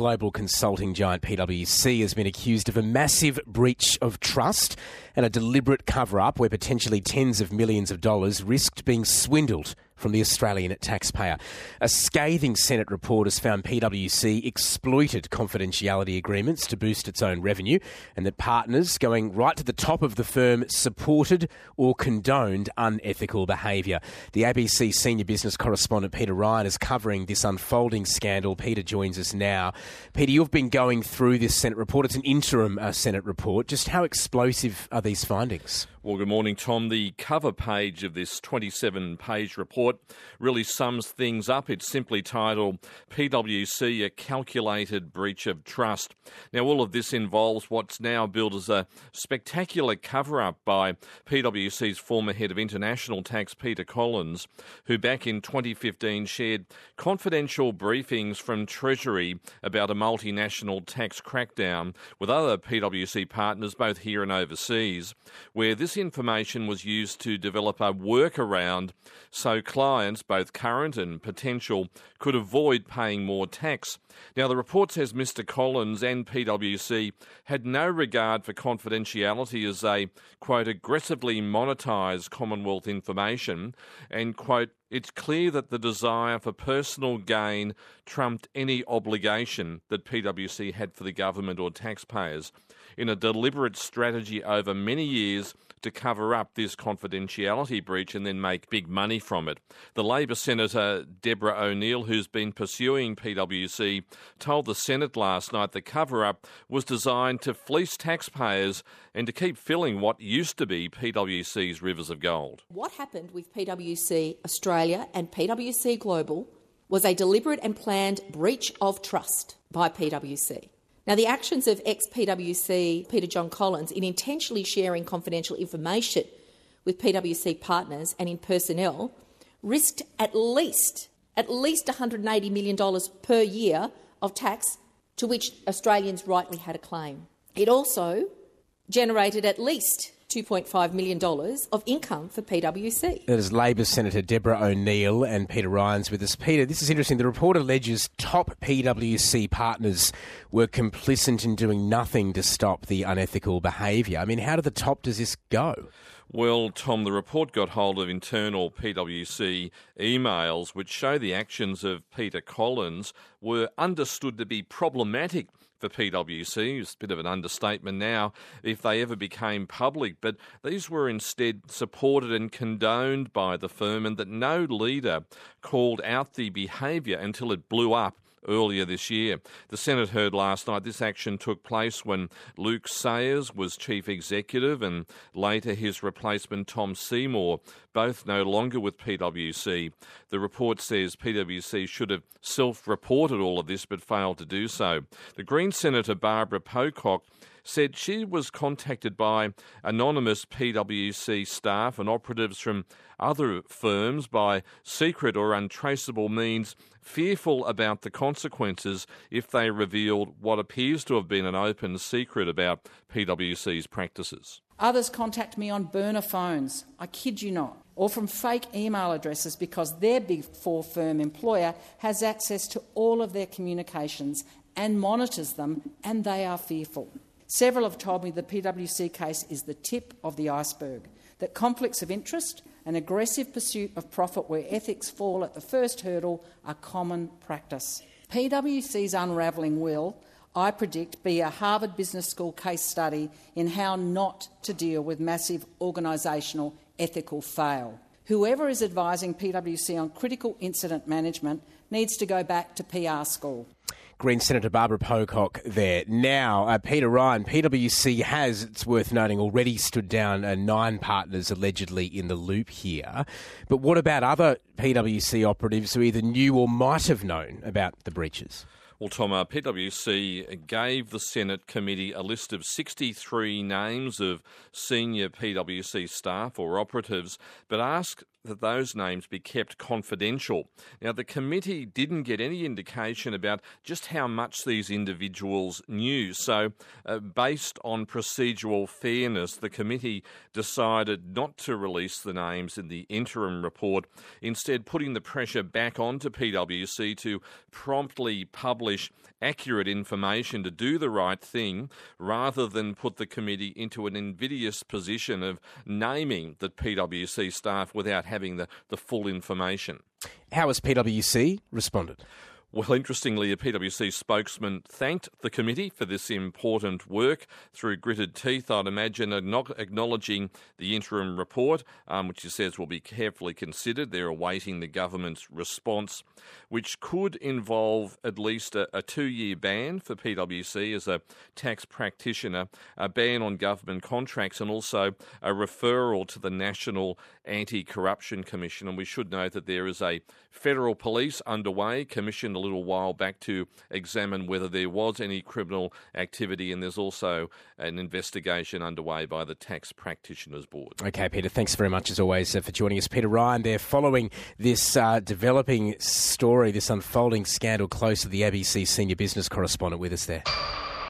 global consulting giant PwC has been accused of a massive breach of trust and a deliberate cover up where potentially tens of millions of dollars risked being swindled from the Australian taxpayer. A scathing Senate report has found PwC exploited confidentiality agreements to boost its own revenue and that partners going right to the top of the firm supported or condoned unethical behaviour. The ABC senior business correspondent Peter Ryan is covering this unfolding scandal. Peter joins us now. Peter, you've been going through this Senate report. It's an interim uh, Senate report. Just how explosive are these findings? Well, good morning, Tom. The cover page of this 27 page report really sums things up. It's simply titled PwC A Calculated Breach of Trust. Now, all of this involves what's now billed as a spectacular cover up by PwC's former head of international tax, Peter Collins, who back in 2015 shared confidential briefings from Treasury about a multinational tax crackdown with other PwC partners, both here and overseas, where this this information was used to develop a workaround so clients, both current and potential, could avoid paying more tax. Now, the report says Mr. Collins and PwC had no regard for confidentiality as they, quote, aggressively monetise Commonwealth information and, quote, it's clear that the desire for personal gain trumped any obligation that PwC had for the government or taxpayers in a deliberate strategy over many years to cover up this confidentiality breach and then make big money from it. The Labor Senator Deborah O'Neill, who's been pursuing PwC, told the Senate last night the cover up was designed to fleece taxpayers and to keep filling what used to be PwC's rivers of gold. What happened with PwC Australia and PwC Global was a deliberate and planned breach of trust by PwC. Now, the actions of ex PwC Peter John Collins in intentionally sharing confidential information with PwC partners and in personnel risked at least at least $180 million per year of tax to which Australians rightly had a claim. It also generated at least $2.5 million of income for PwC. That is Labor Senator Deborah O'Neill and Peter Ryan's with us. Peter, this is interesting. The report alleges top PwC partners were complicit in doing nothing to stop the unethical behaviour. I mean, how to the top does this go? Well, Tom, the report got hold of internal PwC emails which show the actions of Peter Collins were understood to be problematic for PwC. It's a bit of an understatement now if they ever became public, but these were instead supported and condoned by the firm, and that no leader called out the behaviour until it blew up earlier this year. The Senate heard last night this action took place when Luke Sayers was chief executive and later his replacement Tom Seymour, both no longer with PwC. The report says PwC should have self reported all of this but failed to do so. The Green Senator Barbara Pocock said she was contacted by anonymous PwC staff and operatives from other firms by secret or untraceable means, fearful about the consequences if they revealed what appears to have been an open secret about PwC's practices. Others contact me on burner phones, I kid you not, or from fake email addresses because their Big Four firm employer has access to all of their communications and monitors them, and they are fearful. Several have told me the PwC case is the tip of the iceberg, that conflicts of interest and aggressive pursuit of profit where ethics fall at the first hurdle are common practice. PwC's unravelling will, I predict, be a Harvard Business School case study in how not to deal with massive organisational ethical fail. Whoever is advising PwC on critical incident management needs to go back to PR school. Green Senator Barbara Pocock there. Now, uh, Peter Ryan, PwC has, it's worth noting, already stood down uh, nine partners allegedly in the loop here. But what about other PwC operatives who either knew or might have known about the breaches? Well, Tom, uh, PwC gave the Senate committee a list of 63 names of senior PwC staff or operatives, but asked that those names be kept confidential. Now, the committee didn't get any indication about just how much these individuals knew. So, uh, based on procedural fairness, the committee decided not to release the names in the interim report, instead, putting the pressure back onto PwC to promptly publish accurate information to do the right thing rather than put the committee into an invidious position of naming the PwC staff without having the, the full information. How has PwC responded? Well, interestingly, a PwC spokesman thanked the committee for this important work through gritted teeth, I'd imagine, acknowledging the interim report, um, which he says will be carefully considered. They're awaiting the government's response, which could involve at least a, a two year ban for PwC as a tax practitioner, a ban on government contracts, and also a referral to the National Anti Corruption Commission. And we should note that there is a federal police underway, commissioned a little while back to examine whether there was any criminal activity, and there's also an investigation underway by the Tax Practitioners Board. Okay, Peter, thanks very much as always uh, for joining us. Peter Ryan there, following this uh, developing story, this unfolding scandal close to the ABC senior business correspondent with us there.